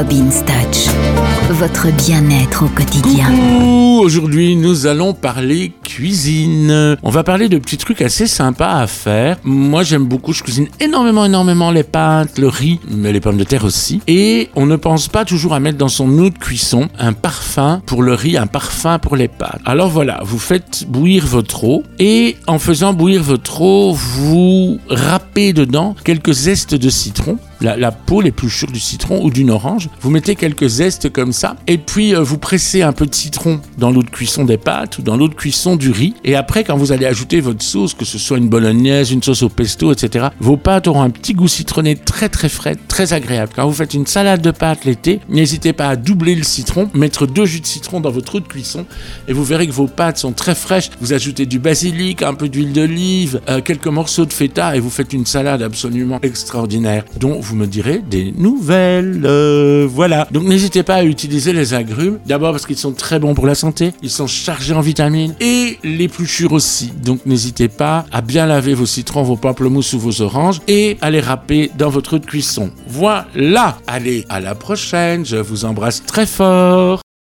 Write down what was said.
Robin Touch, votre bien-être au quotidien. Aujourd'hui nous allons parler cuisine. On va parler de petits trucs assez sympas à faire. Moi j'aime beaucoup, je cuisine énormément, énormément les pâtes, le riz, mais les pommes de terre aussi. Et on ne pense pas toujours à mettre dans son eau de cuisson un parfum pour le riz, un parfum pour les pâtes. Alors voilà, vous faites bouillir votre eau et en faisant bouillir votre eau, vous râpez dedans quelques zestes de citron la, la, peau l'épluchure du citron ou d'une orange. Vous mettez quelques zestes comme ça et puis euh, vous pressez un peu de citron dans l'eau de cuisson des pâtes ou dans l'eau de cuisson du riz. Et après, quand vous allez ajouter votre sauce, que ce soit une bolognaise, une sauce au pesto, etc., vos pâtes auront un petit goût citronné très très frais, très agréable. Quand vous faites une salade de pâtes l'été, n'hésitez pas à doubler le citron, mettre deux jus de citron dans votre eau de cuisson et vous verrez que vos pâtes sont très fraîches. Vous ajoutez du basilic, un peu d'huile d'olive, euh, quelques morceaux de feta et vous faites une salade absolument extraordinaire me direz des nouvelles. Euh, voilà. Donc n'hésitez pas à utiliser les agrumes. D'abord parce qu'ils sont très bons pour la santé. Ils sont chargés en vitamines et l'épluchure aussi. Donc n'hésitez pas à bien laver vos citrons, vos pamplemousses ou vos oranges et à les râper dans votre cuisson. Voilà. Allez, à la prochaine. Je vous embrasse très fort.